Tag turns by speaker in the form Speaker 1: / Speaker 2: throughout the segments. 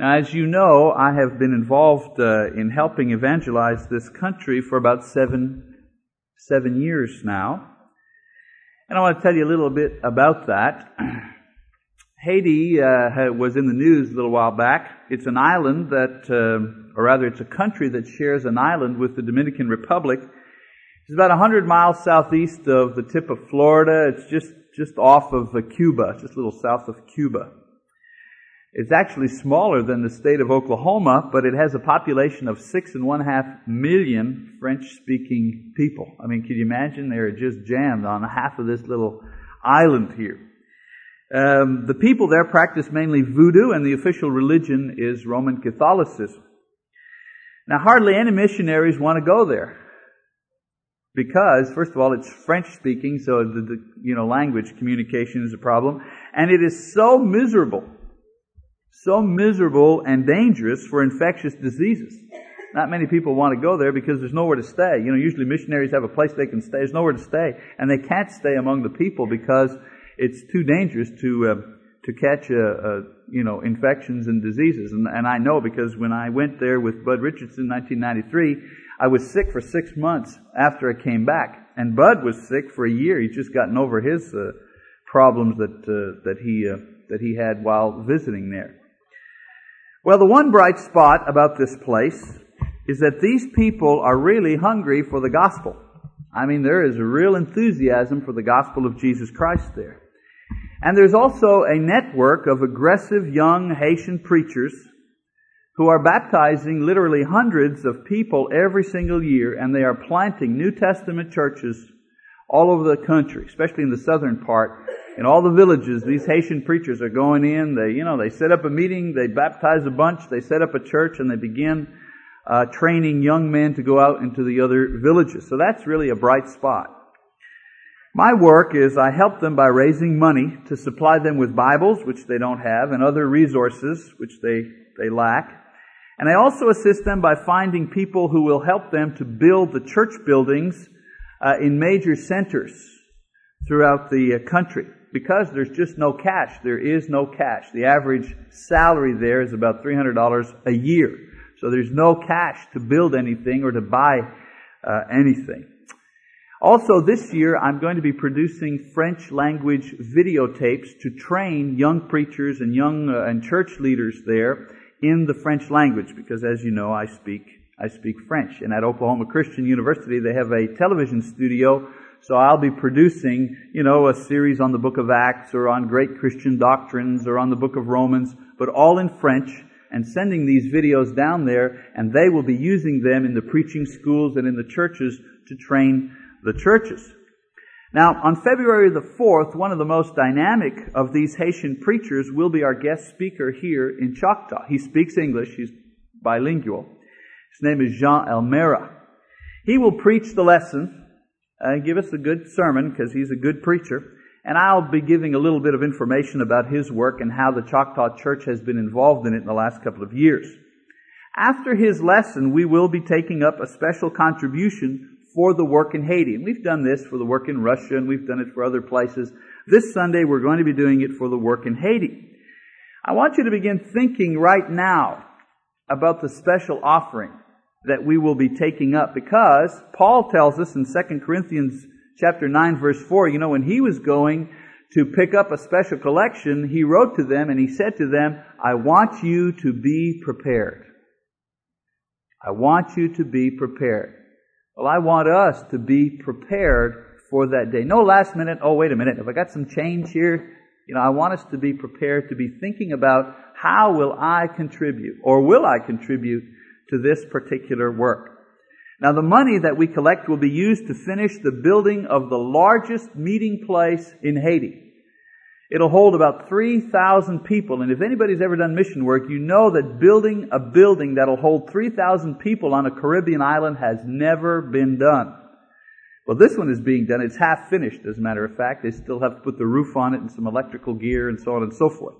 Speaker 1: Now, as you know, I have been involved uh, in helping evangelize this country for about seven, seven years now. And I want to tell you a little bit about that. Haiti uh, was in the news a little while back. It's an island that, uh, or rather, it's a country that shares an island with the Dominican Republic. It's about 100 miles southeast of the tip of Florida. It's just, just off of uh, Cuba, just a little south of Cuba. It's actually smaller than the state of Oklahoma, but it has a population of six and one half million French speaking people. I mean, can you imagine? They're just jammed on half of this little island here. Um, the people there practice mainly voodoo, and the official religion is Roman Catholicism. Now, hardly any missionaries want to go there because, first of all, it's French speaking, so the, the you know language communication is a problem, and it is so miserable so miserable and dangerous for infectious diseases. Not many people want to go there because there's nowhere to stay. You know, usually missionaries have a place they can stay. There's nowhere to stay, and they can't stay among the people because it's too dangerous to uh, to catch uh, uh, you know infections and diseases. And, and I know because when I went there with Bud Richardson in 1993, I was sick for six months after I came back, and Bud was sick for a year. He'd just gotten over his uh, problems that uh, that he uh, that he had while visiting there. Well, the one bright spot about this place is that these people are really hungry for the gospel. I mean, there is a real enthusiasm for the gospel of Jesus Christ there. And there's also a network of aggressive young Haitian preachers who are baptizing literally hundreds of people every single year, and they are planting New Testament churches all over the country, especially in the southern part, in all the villages, these Haitian preachers are going in. They, you know, they set up a meeting, they baptize a bunch, they set up a church, and they begin uh, training young men to go out into the other villages. So that's really a bright spot. My work is I help them by raising money to supply them with Bibles, which they don't have, and other resources, which they, they lack. And I also assist them by finding people who will help them to build the church buildings uh, in major centers throughout the uh, country because there's just no cash. There is no cash. The average salary there is about $300 a year. So there's no cash to build anything or to buy uh, anything. Also, this year I'm going to be producing French language videotapes to train young preachers and young uh, and church leaders there in the French language because, as you know, I speak I speak French. And at Oklahoma Christian University, they have a television studio so I'll be producing, you know, a series on the book of Acts or on great Christian doctrines or on the book of Romans, but all in French and sending these videos down there and they will be using them in the preaching schools and in the churches to train the churches. Now, on February the 4th, one of the most dynamic of these Haitian preachers will be our guest speaker here in Choctaw. He speaks English. He's bilingual. His name is Jean Elmera. He will preach the lesson uh, give us a good sermon because he's a good preacher. And I'll be giving a little bit of information about his work and how the Choctaw Church has been involved in it in the last couple of years. After his lesson, we will be taking up a special contribution for the work in Haiti. And we've done this for the work in Russia and we've done it for other places. This Sunday, we're going to be doing it for the work in Haiti. I want you to begin thinking right now about the special offering that we will be taking up because Paul tells us in 2 Corinthians chapter 9 verse 4, you know, when he was going to pick up a special collection, he wrote to them and he said to them, I want you to be prepared. I want you to be prepared. Well, I want us to be prepared for that day. No last minute, oh, wait a minute, have I got some change here? You know, I want us to be prepared to be thinking about how will I contribute or will I contribute to this particular work. Now the money that we collect will be used to finish the building of the largest meeting place in Haiti. It'll hold about 3,000 people, and if anybody's ever done mission work, you know that building a building that'll hold 3,000 people on a Caribbean island has never been done. Well, this one is being done. It's half finished, as a matter of fact. They still have to put the roof on it and some electrical gear and so on and so forth.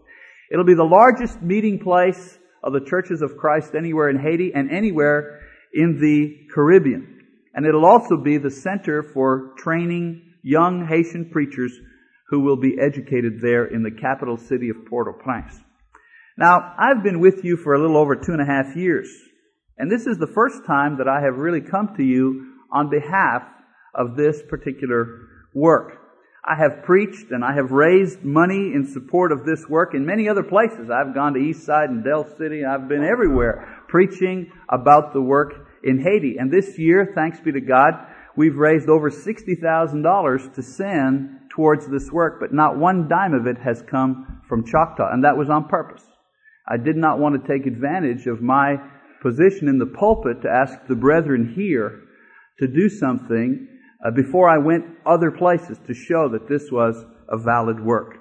Speaker 1: It'll be the largest meeting place of the churches of Christ anywhere in Haiti and anywhere in the Caribbean. And it'll also be the center for training young Haitian preachers who will be educated there in the capital city of Port-au-Prince. Now, I've been with you for a little over two and a half years, and this is the first time that I have really come to you on behalf of this particular work. I have preached and I have raised money in support of this work in many other places. I've gone to Eastside and Del City. I've been everywhere preaching about the work in Haiti. And this year, thanks be to God, we've raised over $60,000 to send towards this work, but not one dime of it has come from Choctaw. And that was on purpose. I did not want to take advantage of my position in the pulpit to ask the brethren here to do something uh, before I went other places to show that this was a valid work.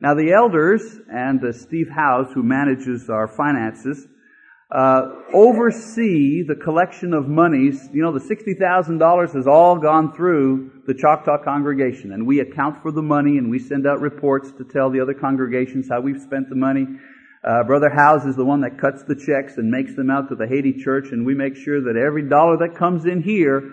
Speaker 1: Now the elders and uh, Steve House, who manages our finances, uh, oversee the collection of monies. You know, the $60,000 has all gone through the Choctaw congregation, and we account for the money and we send out reports to tell the other congregations how we've spent the money. Uh, Brother House is the one that cuts the checks and makes them out to the Haiti church, and we make sure that every dollar that comes in here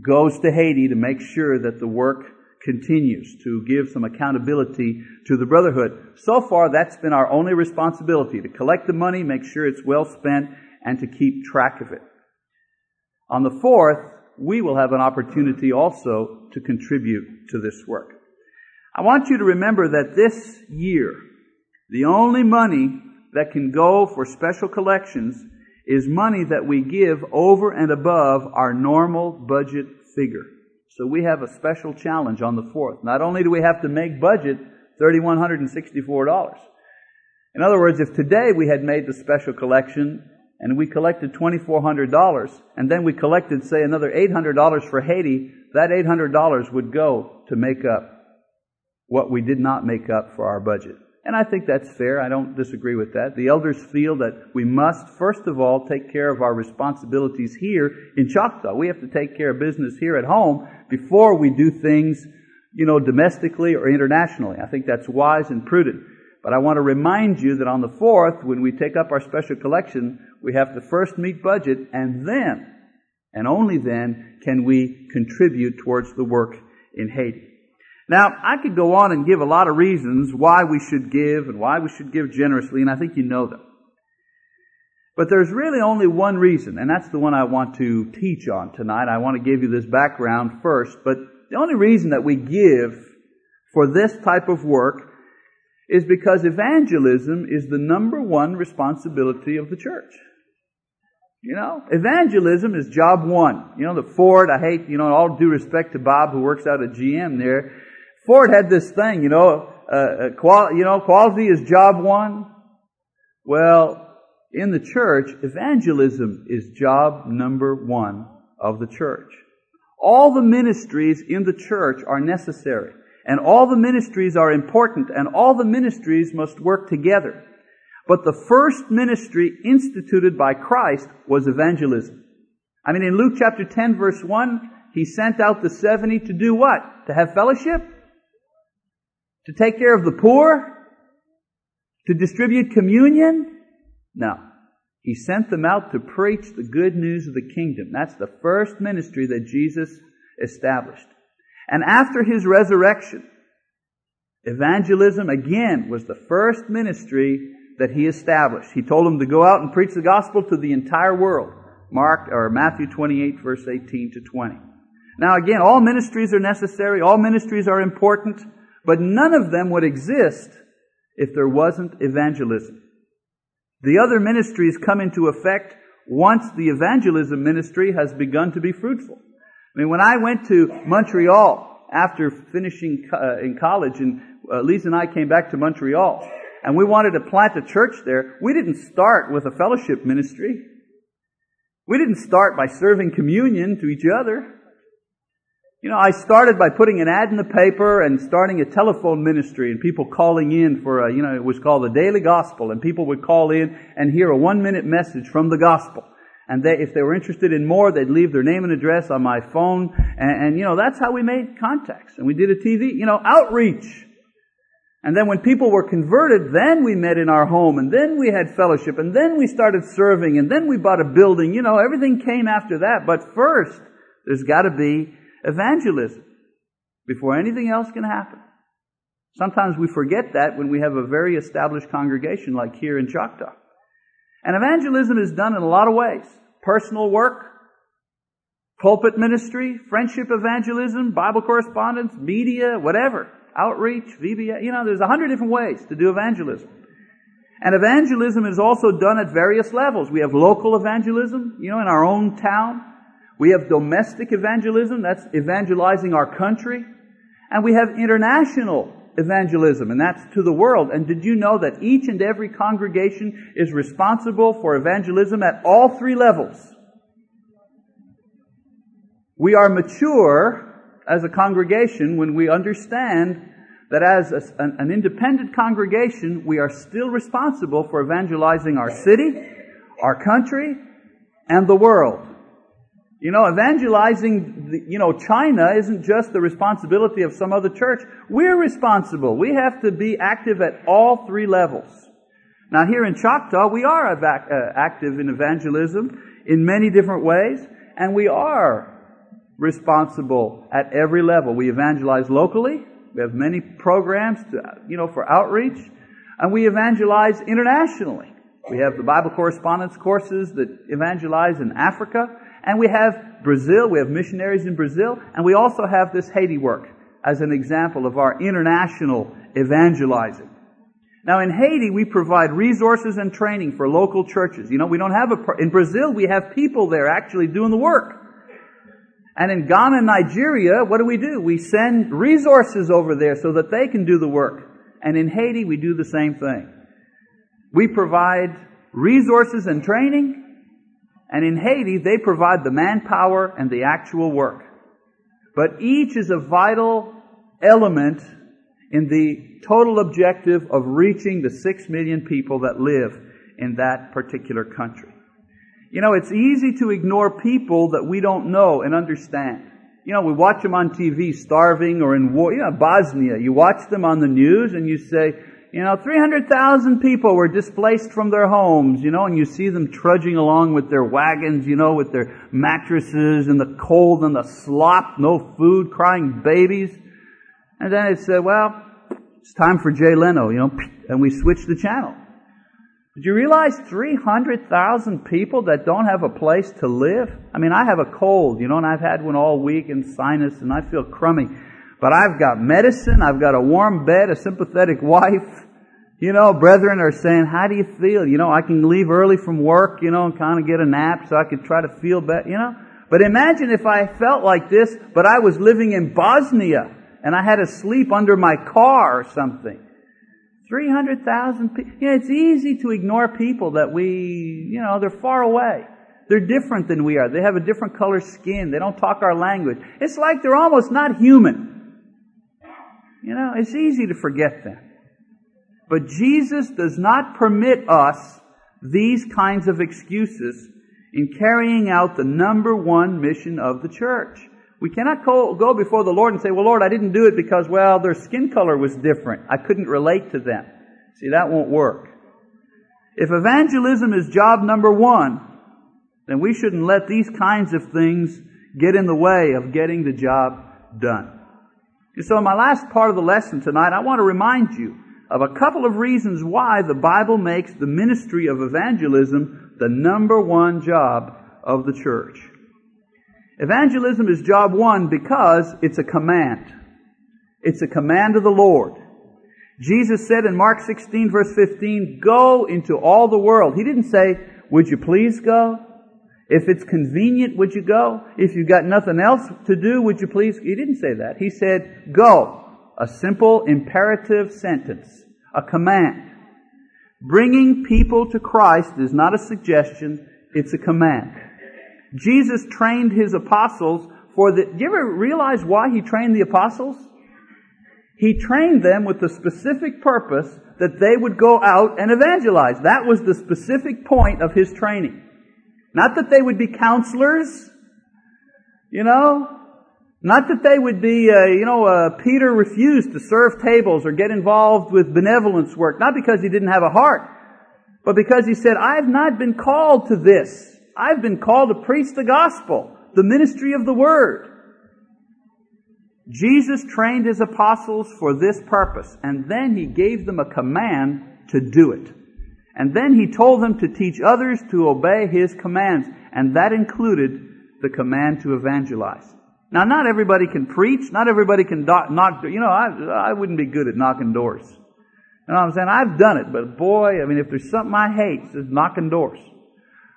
Speaker 1: goes to Haiti to make sure that the work continues, to give some accountability to the brotherhood. So far, that's been our only responsibility, to collect the money, make sure it's well spent, and to keep track of it. On the 4th, we will have an opportunity also to contribute to this work. I want you to remember that this year, the only money that can go for special collections is money that we give over and above our normal budget figure. So we have a special challenge on the 4th. Not only do we have to make budget $3,164. In other words, if today we had made the special collection and we collected $2,400 and then we collected, say, another $800 for Haiti, that $800 would go to make up what we did not make up for our budget. And I think that's fair. I don't disagree with that. The elders feel that we must, first of all, take care of our responsibilities here in Choctaw. We have to take care of business here at home before we do things, you know, domestically or internationally. I think that's wise and prudent. But I want to remind you that on the 4th, when we take up our special collection, we have to first meet budget and then, and only then, can we contribute towards the work in Haiti. Now, I could go on and give a lot of reasons why we should give and why we should give generously, and I think you know them. But there's really only one reason, and that's the one I want to teach on tonight. I want to give you this background first, but the only reason that we give for this type of work is because evangelism is the number one responsibility of the church. You know, evangelism is job one. You know, the Ford, I hate, you know, all due respect to Bob who works out at GM there, Ford had this thing, you know, uh, uh, qual- you know, quality is job one. Well, in the church, evangelism is job number one of the church. All the ministries in the church are necessary, and all the ministries are important, and all the ministries must work together. But the first ministry instituted by Christ was evangelism. I mean, in Luke chapter 10 verse 1, he sent out the 70 to do what? To have fellowship? To take care of the poor? To distribute communion? No. He sent them out to preach the good news of the kingdom. That's the first ministry that Jesus established. And after his resurrection, evangelism again was the first ministry that he established. He told them to go out and preach the gospel to the entire world. Mark or Matthew 28 verse 18 to 20. Now again, all ministries are necessary, all ministries are important. But none of them would exist if there wasn't evangelism. The other ministries come into effect once the evangelism ministry has begun to be fruitful. I mean, when I went to Montreal after finishing uh, in college, and uh, Lisa and I came back to Montreal, and we wanted to plant a church there, we didn't start with a fellowship ministry. We didn't start by serving communion to each other. You know, I started by putting an ad in the paper and starting a telephone ministry and people calling in for a, you know, it was called the Daily Gospel and people would call in and hear a one minute message from the gospel. And they, if they were interested in more, they'd leave their name and address on my phone. And, and, you know, that's how we made contacts. And we did a TV, you know, outreach. And then when people were converted, then we met in our home, and then we had fellowship, and then we started serving, and then we bought a building. You know, everything came after that. But first, there's got to be evangelism before anything else can happen. Sometimes we forget that when we have a very established congregation like here in Choctaw. And evangelism is done in a lot of ways. Personal work, pulpit ministry, friendship evangelism, Bible correspondence, media, whatever, outreach, VBA, you know, there's a hundred different ways to do evangelism. And evangelism is also done at various levels. We have local evangelism, you know, in our own town. We have domestic evangelism, that's evangelizing our country. And we have international evangelism, and that's to the world. And did you know that each and every congregation is responsible for evangelism at all three levels? We are mature as a congregation when we understand that as a, an, an independent congregation, we are still responsible for evangelizing our city, our country, and the world. You know, evangelizing, the, you know, China isn't just the responsibility of some other church. We're responsible. We have to be active at all three levels. Now here in Choctaw, we are uh, active in evangelism in many different ways, and we are responsible at every level. We evangelize locally. We have many programs to, you know, for outreach, and we evangelize internationally. We have the Bible correspondence courses that evangelize in Africa. And we have Brazil, we have missionaries in Brazil, and we also have this Haiti work as an example of our international evangelizing. Now in Haiti, we provide resources and training for local churches. You know, we don't have a, in Brazil, we have people there actually doing the work. And in Ghana and Nigeria, what do we do? We send resources over there so that they can do the work. And in Haiti, we do the same thing. We provide resources and training, and in Haiti, they provide the manpower and the actual work. But each is a vital element in the total objective of reaching the six million people that live in that particular country. You know, it's easy to ignore people that we don't know and understand. You know, we watch them on TV starving or in war, you know, Bosnia. You watch them on the news and you say, you know, 300,000 people were displaced from their homes, you know, and you see them trudging along with their wagons, you know, with their mattresses and the cold and the slop, no food, crying babies. And then it said, well, it's time for Jay Leno, you know, and we switched the channel. Did you realize 300,000 people that don't have a place to live? I mean, I have a cold, you know, and I've had one all week and sinus and I feel crummy. But I've got medicine, I've got a warm bed, a sympathetic wife. You know, brethren are saying, how do you feel? You know, I can leave early from work, you know, and kind of get a nap so I can try to feel better, you know. But imagine if I felt like this, but I was living in Bosnia and I had to sleep under my car or something. 300,000 people. You know, it's easy to ignore people that we, you know, they're far away. They're different than we are. They have a different color skin. They don't talk our language. It's like they're almost not human. You know, it's easy to forget them. But Jesus does not permit us these kinds of excuses in carrying out the number one mission of the church. We cannot go before the Lord and say, well, Lord, I didn't do it because, well, their skin color was different. I couldn't relate to them. See, that won't work. If evangelism is job number one, then we shouldn't let these kinds of things get in the way of getting the job done. So in my last part of the lesson tonight, I want to remind you of a couple of reasons why the Bible makes the ministry of evangelism the number one job of the church. Evangelism is job one because it's a command. It's a command of the Lord. Jesus said in Mark 16 verse 15, go into all the world. He didn't say, would you please go? If it's convenient, would you go? If you've got nothing else to do, would you please? He didn't say that. He said, go. A simple imperative sentence. A command. Bringing people to Christ is not a suggestion, it's a command. Jesus trained his apostles for the, do you ever realize why he trained the apostles? He trained them with the specific purpose that they would go out and evangelize. That was the specific point of his training. Not that they would be counselors, you know. Not that they would be, uh, you know, uh, Peter refused to serve tables or get involved with benevolence work, not because he didn't have a heart, but because he said, I've not been called to this. I've been called to preach the gospel, the ministry of the word. Jesus trained his apostles for this purpose, and then he gave them a command to do it. And then he told them to teach others to obey his commands, and that included the command to evangelize. Now, not everybody can preach, not everybody can do- knock, you know, I, I wouldn't be good at knocking doors. You know what I'm saying? I've done it, but boy, I mean, if there's something I hate, it's knocking doors.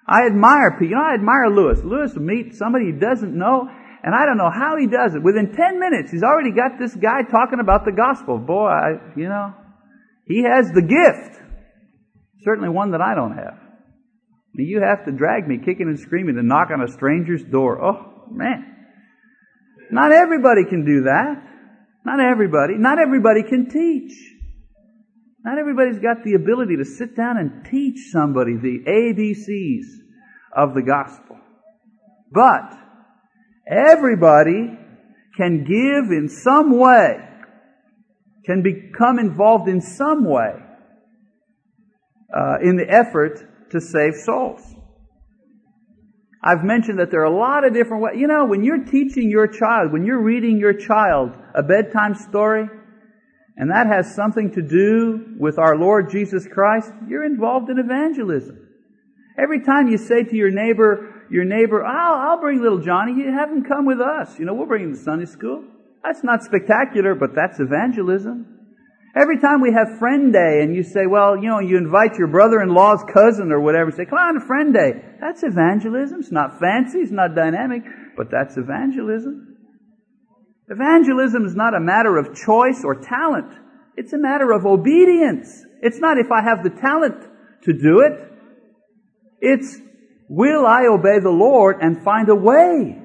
Speaker 1: I admire people. You know, I admire Lewis. Lewis will meet somebody he doesn't know, and I don't know how he does it. Within 10 minutes, he's already got this guy talking about the gospel. Boy, I, you know, he has the gift. Certainly one that I don't have. You have to drag me kicking and screaming to knock on a stranger's door. Oh, man. Not everybody can do that. Not everybody. Not everybody can teach. Not everybody's got the ability to sit down and teach somebody the ABCs of the gospel. But everybody can give in some way, can become involved in some way uh, in the effort to save souls. I've mentioned that there are a lot of different ways. You know, when you're teaching your child, when you're reading your child a bedtime story, and that has something to do with our Lord Jesus Christ, you're involved in evangelism. Every time you say to your neighbor, your neighbor, I'll, I'll bring little Johnny, you have him come with us. You know, we'll bring him to Sunday school. That's not spectacular, but that's evangelism. Every time we have friend day and you say, well, you know, you invite your brother-in-law's cousin or whatever, say, come on friend day. That's evangelism. It's not fancy, it's not dynamic, but that's evangelism. Evangelism is not a matter of choice or talent. It's a matter of obedience. It's not if I have the talent to do it. It's will I obey the Lord and find a way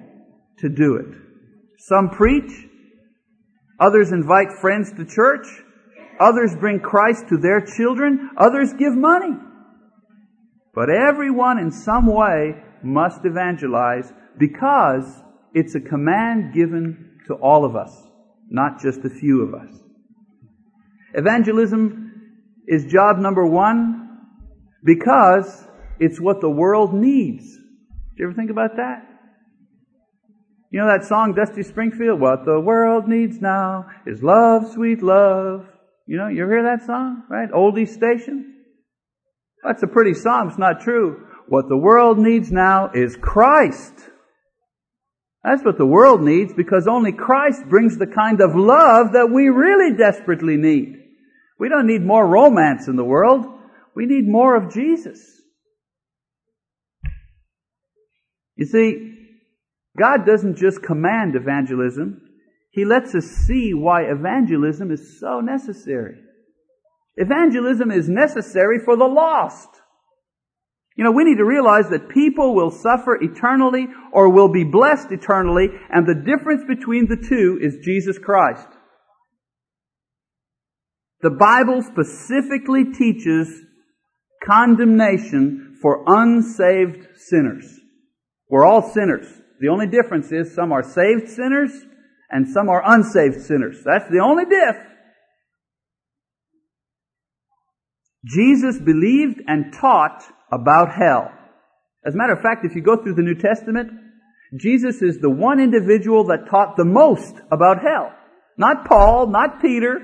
Speaker 1: to do it. Some preach. Others invite friends to church. Others bring Christ to their children. Others give money. But everyone in some way must evangelize because it's a command given to all of us, not just a few of us. Evangelism is job number one because it's what the world needs. Did you ever think about that? You know that song, Dusty Springfield? What the world needs now is love, sweet love. You know, you hear that song? Right? Oldie station? That's a pretty song. It's not true. What the world needs now is Christ. That's what the world needs because only Christ brings the kind of love that we really desperately need. We don't need more romance in the world. We need more of Jesus. You see, God doesn't just command evangelism. He lets us see why evangelism is so necessary. Evangelism is necessary for the lost. You know, we need to realize that people will suffer eternally or will be blessed eternally, and the difference between the two is Jesus Christ. The Bible specifically teaches condemnation for unsaved sinners. We're all sinners. The only difference is some are saved sinners and some are unsaved sinners. That's the only diff. Jesus believed and taught about hell. As a matter of fact, if you go through the New Testament, Jesus is the one individual that taught the most about hell. Not Paul, not Peter,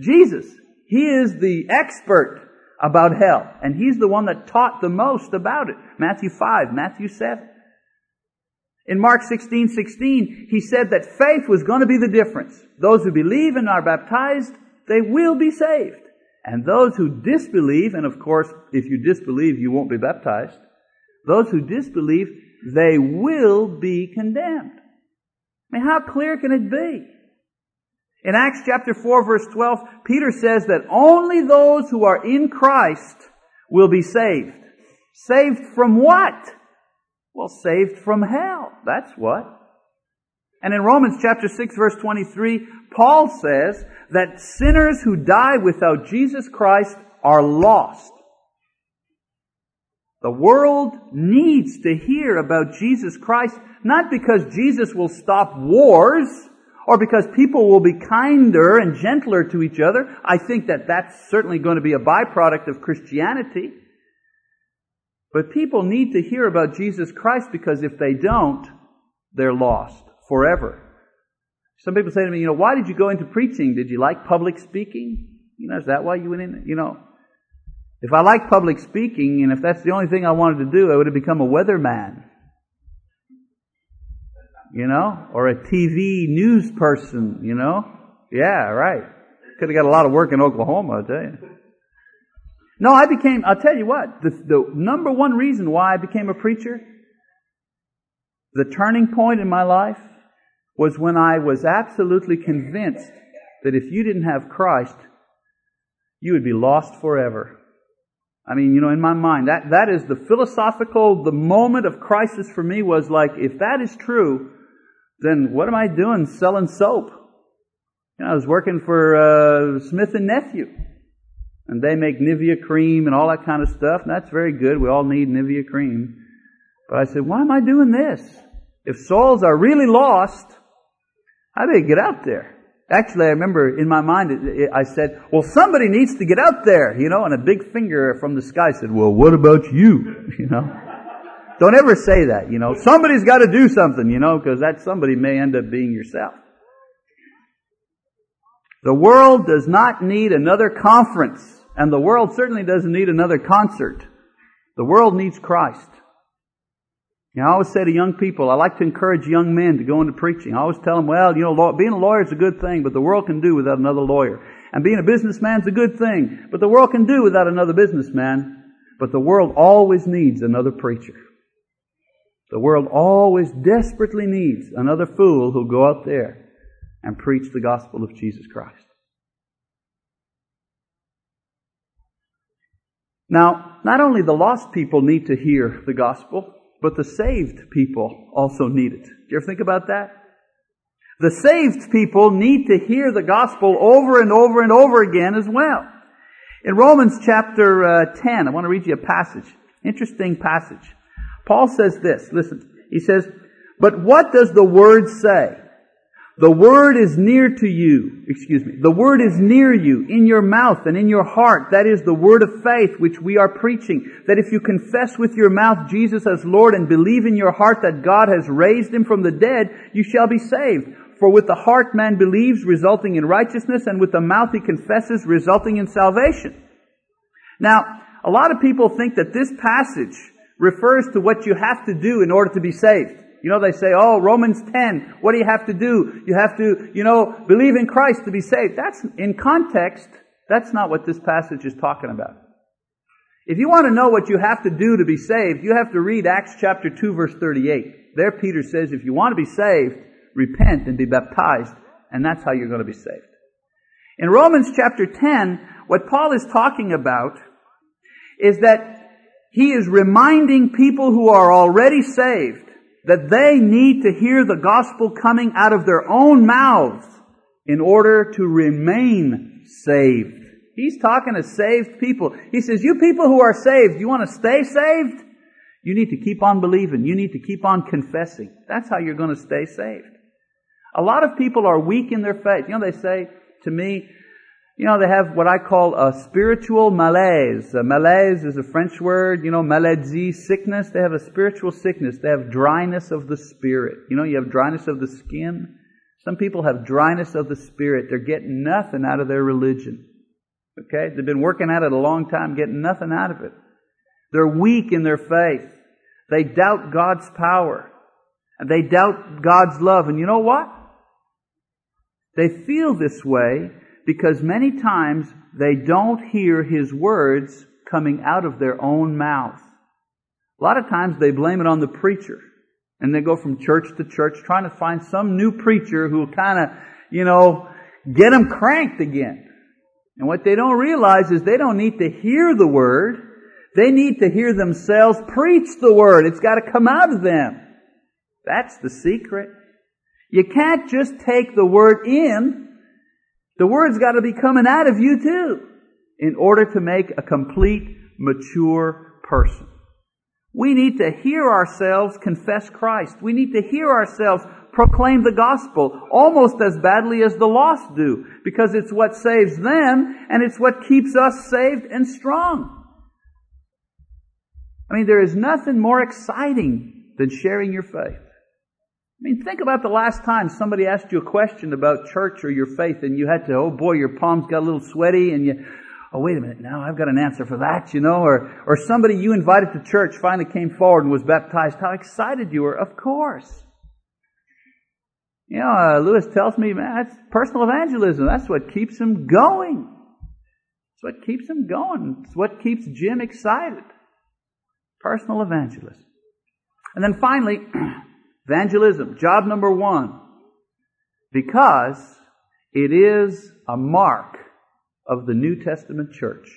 Speaker 1: Jesus. He is the expert about hell, and he's the one that taught the most about it. Matthew 5, Matthew 7. In Mark 16, 16, he said that faith was going to be the difference. Those who believe and are baptized, they will be saved. And those who disbelieve, and of course, if you disbelieve, you won't be baptized. Those who disbelieve, they will be condemned. I mean, how clear can it be? In Acts chapter 4 verse 12, Peter says that only those who are in Christ will be saved. Saved from what? Well, saved from hell. That's what. And in Romans chapter 6 verse 23, Paul says that sinners who die without Jesus Christ are lost. The world needs to hear about Jesus Christ, not because Jesus will stop wars, or because people will be kinder and gentler to each other. I think that that's certainly going to be a byproduct of Christianity. But people need to hear about Jesus Christ because if they don't, they're lost forever. Some people say to me, you know, why did you go into preaching? Did you like public speaking? You know, is that why you went in? You know, if I liked public speaking and if that's the only thing I wanted to do, I would have become a weatherman. You know, or a TV news person, you know? Yeah, right. Could have got a lot of work in Oklahoma, I tell you. No, I became, I'll tell you what, the, the number one reason why I became a preacher, the turning point in my life, was when I was absolutely convinced that if you didn't have Christ, you would be lost forever. I mean, you know, in my mind, that, that is the philosophical, the moment of crisis for me was like, if that is true, then what am I doing selling soap? You know, I was working for uh, Smith and Nephew, and they make Nivea cream and all that kind of stuff, and that's very good. We all need Nivea cream. But I said, why am I doing this? If souls are really lost, how do they get out there? Actually, I remember in my mind, it, it, I said, well, somebody needs to get out there, you know, and a big finger from the sky said, well, what about you? You know? Don't ever say that, you know. Somebody's got to do something, you know, because that somebody may end up being yourself. The world does not need another conference, and the world certainly doesn't need another concert. The world needs Christ. You know, I always say to young people, I like to encourage young men to go into preaching. I always tell them, well, you know, being a lawyer is a good thing, but the world can do without another lawyer. And being a businessman is a good thing, but the world can do without another businessman. But the world always needs another preacher. The world always desperately needs another fool who'll go out there and preach the gospel of Jesus Christ. Now, not only the lost people need to hear the gospel, but the saved people also need it. Do you ever think about that? The saved people need to hear the gospel over and over and over again as well. In Romans chapter uh, 10, I want to read you a passage. Interesting passage. Paul says this, listen, he says, But what does the word say? The word is near to you, excuse me, the word is near you, in your mouth and in your heart. That is the word of faith which we are preaching. That if you confess with your mouth Jesus as Lord and believe in your heart that God has raised him from the dead, you shall be saved. For with the heart man believes, resulting in righteousness, and with the mouth he confesses, resulting in salvation. Now, a lot of people think that this passage refers to what you have to do in order to be saved. You know, they say, oh, Romans 10, what do you have to do? You have to, you know, believe in Christ to be saved. That's, in context, that's not what this passage is talking about. If you want to know what you have to do to be saved, you have to read Acts chapter 2 verse 38. There Peter says, if you want to be saved, repent and be baptized, and that's how you're going to be saved. In Romans chapter 10, what Paul is talking about is that he is reminding people who are already saved that they need to hear the gospel coming out of their own mouths in order to remain saved. He's talking to saved people. He says, you people who are saved, you want to stay saved? You need to keep on believing. You need to keep on confessing. That's how you're going to stay saved. A lot of people are weak in their faith. You know, they say to me, you know, they have what I call a spiritual malaise. A malaise is a French word, you know, maladie, sickness. They have a spiritual sickness. They have dryness of the spirit. You know, you have dryness of the skin. Some people have dryness of the spirit. They're getting nothing out of their religion. Okay? They've been working at it a long time, getting nothing out of it. They're weak in their faith. They doubt God's power. And they doubt God's love. And you know what? They feel this way because many times they don't hear His words coming out of their own mouth. A lot of times they blame it on the preacher. And they go from church to church trying to find some new preacher who will kind of, you know, get them cranked again. And what they don't realize is they don't need to hear the word. They need to hear themselves preach the word. It's got to come out of them. That's the secret. You can't just take the word in the word's got to be coming out of you too in order to make a complete, mature person. We need to hear ourselves confess Christ. We need to hear ourselves proclaim the gospel almost as badly as the lost do because it's what saves them and it's what keeps us saved and strong. I mean, there is nothing more exciting than sharing your faith. I mean, think about the last time somebody asked you a question about church or your faith and you had to, oh boy, your palms got a little sweaty and you, oh wait a minute, now I've got an answer for that, you know, or, or somebody you invited to church finally came forward and was baptized. How excited you were. Of course. You know, uh, Lewis tells me, man, that's personal evangelism. That's what keeps him going. It's what keeps him going. It's what keeps Jim excited. Personal evangelism. And then finally, evangelism, job number one. Because it is a mark of the New Testament church.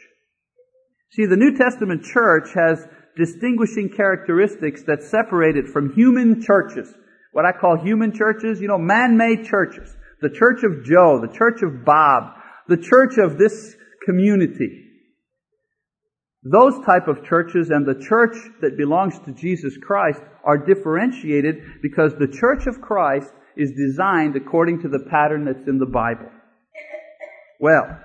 Speaker 1: See, the New Testament church has distinguishing characteristics that separate it from human churches. What I call human churches, you know, man-made churches. The church of Joe, the church of Bob, the church of this community. Those type of churches and the church that belongs to Jesus Christ are differentiated because the church of Christ is designed according to the pattern that's in the Bible. Well,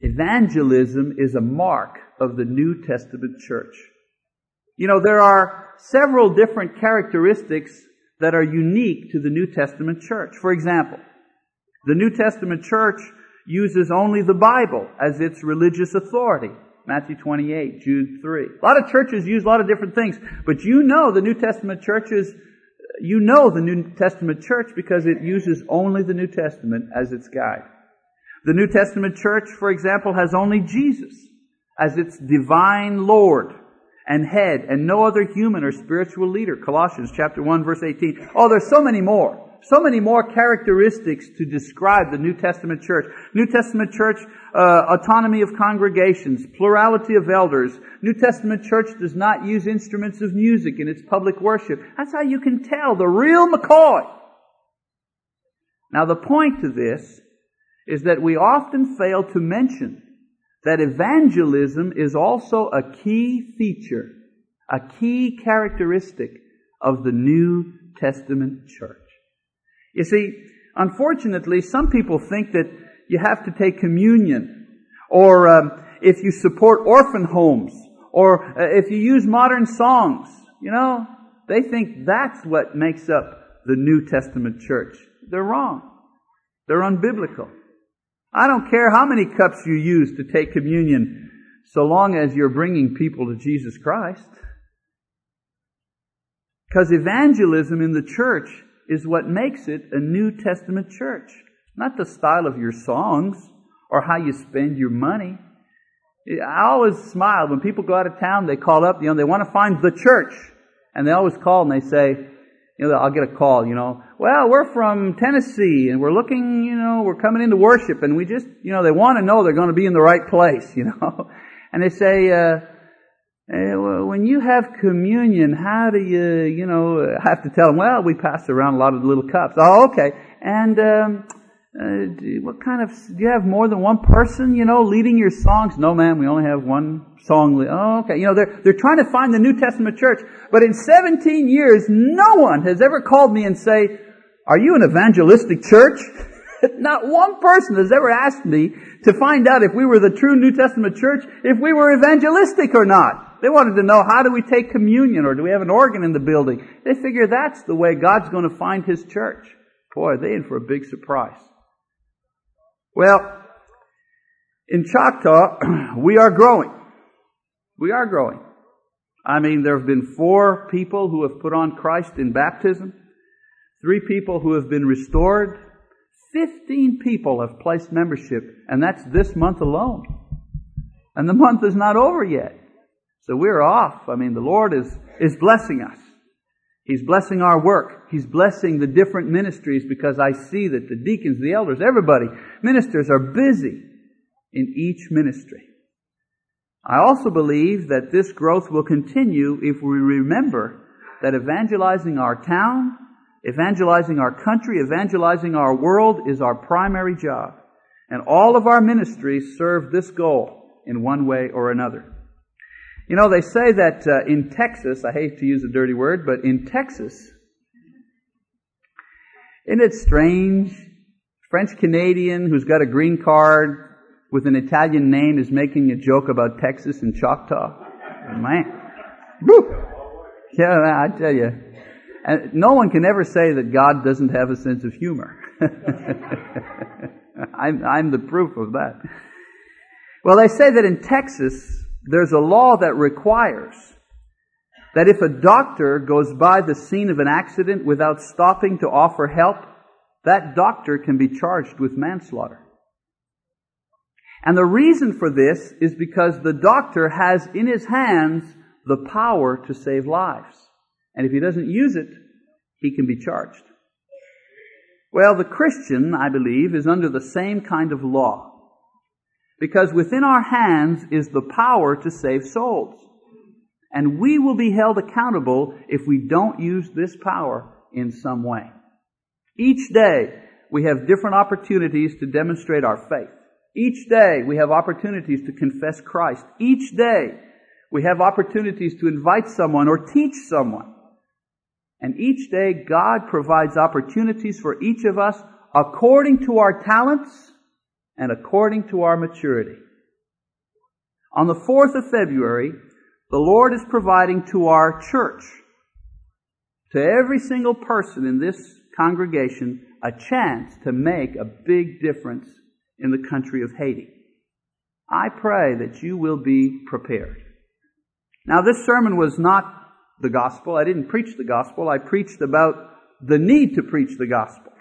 Speaker 1: evangelism is a mark of the New Testament church. You know, there are several different characteristics that are unique to the New Testament church. For example, the New Testament church uses only the Bible as its religious authority. Matthew 28, Jude 3. A lot of churches use a lot of different things, but you know the New Testament churches, you know the New Testament church because it uses only the New Testament as its guide. The New Testament church, for example, has only Jesus as its divine Lord and head and no other human or spiritual leader. Colossians chapter 1 verse 18. Oh, there's so many more so many more characteristics to describe the New Testament church. New Testament church, uh, autonomy of congregations, plurality of elders. New Testament church does not use instruments of music in its public worship. That's how you can tell the real McCoy. Now the point to this is that we often fail to mention that evangelism is also a key feature, a key characteristic of the New Testament church. You see, unfortunately, some people think that you have to take communion, or um, if you support orphan homes, or uh, if you use modern songs, you know, they think that's what makes up the New Testament church. They're wrong. They're unbiblical. I don't care how many cups you use to take communion, so long as you're bringing people to Jesus Christ. Because evangelism in the church is what makes it a New Testament church. Not the style of your songs or how you spend your money. I always smile when people go out of town, they call up, you know, they want to find the church. And they always call and they say, you know, I'll get a call, you know, well, we're from Tennessee and we're looking, you know, we're coming into worship and we just, you know, they want to know they're going to be in the right place, you know. And they say, uh, when you have communion, how do you, you know, have to tell them, well, we pass around a lot of little cups. Oh, okay. And, um, uh, do, what kind of, do you have more than one person, you know, leading your songs? No, ma'am, we only have one song. Oh, okay. You know, they're, they're trying to find the New Testament church. But in 17 years, no one has ever called me and say, are you an evangelistic church? Not one person has ever asked me to find out if we were the true New Testament church, if we were evangelistic or not. They wanted to know how do we take communion or do we have an organ in the building? They figure that's the way God's going to find His church. Boy, they in for a big surprise. Well, in Choctaw, we are growing. We are growing. I mean, there have been four people who have put on Christ in baptism, three people who have been restored, 15 people have placed membership, and that's this month alone. And the month is not over yet. So we're off. I mean, the Lord is, is blessing us. He's blessing our work. He's blessing the different ministries because I see that the deacons, the elders, everybody, ministers are busy in each ministry. I also believe that this growth will continue if we remember that evangelizing our town, evangelizing our country, evangelizing our world is our primary job. And all of our ministries serve this goal in one way or another. You know, they say that uh, in Texas, I hate to use a dirty word, but in Texas, isn't it strange? French Canadian who's got a green card with an Italian name is making a joke about Texas and Choctaw. Man. Woo! Yeah, I tell you. And no one can ever say that God doesn't have a sense of humor. I'm, I'm the proof of that. Well, they say that in Texas, there's a law that requires that if a doctor goes by the scene of an accident without stopping to offer help, that doctor can be charged with manslaughter. And the reason for this is because the doctor has in his hands the power to save lives. And if he doesn't use it, he can be charged. Well, the Christian, I believe, is under the same kind of law. Because within our hands is the power to save souls. And we will be held accountable if we don't use this power in some way. Each day, we have different opportunities to demonstrate our faith. Each day, we have opportunities to confess Christ. Each day, we have opportunities to invite someone or teach someone. And each day, God provides opportunities for each of us according to our talents and according to our maturity. On the 4th of February, the Lord is providing to our church, to every single person in this congregation, a chance to make a big difference in the country of Haiti. I pray that you will be prepared. Now, this sermon was not the gospel. I didn't preach the gospel. I preached about the need to preach the gospel.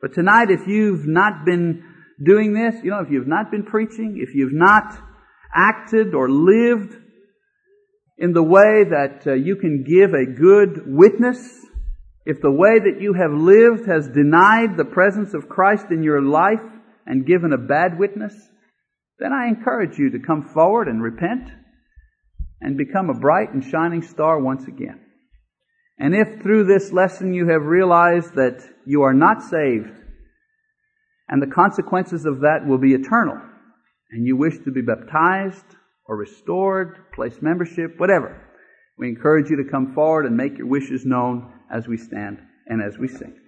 Speaker 1: But tonight, if you've not been doing this, you know, if you've not been preaching, if you've not acted or lived in the way that uh, you can give a good witness, if the way that you have lived has denied the presence of Christ in your life and given a bad witness, then I encourage you to come forward and repent and become a bright and shining star once again. And if through this lesson you have realized that you are not saved, and the consequences of that will be eternal, and you wish to be baptized or restored, place membership, whatever, we encourage you to come forward and make your wishes known as we stand and as we sing.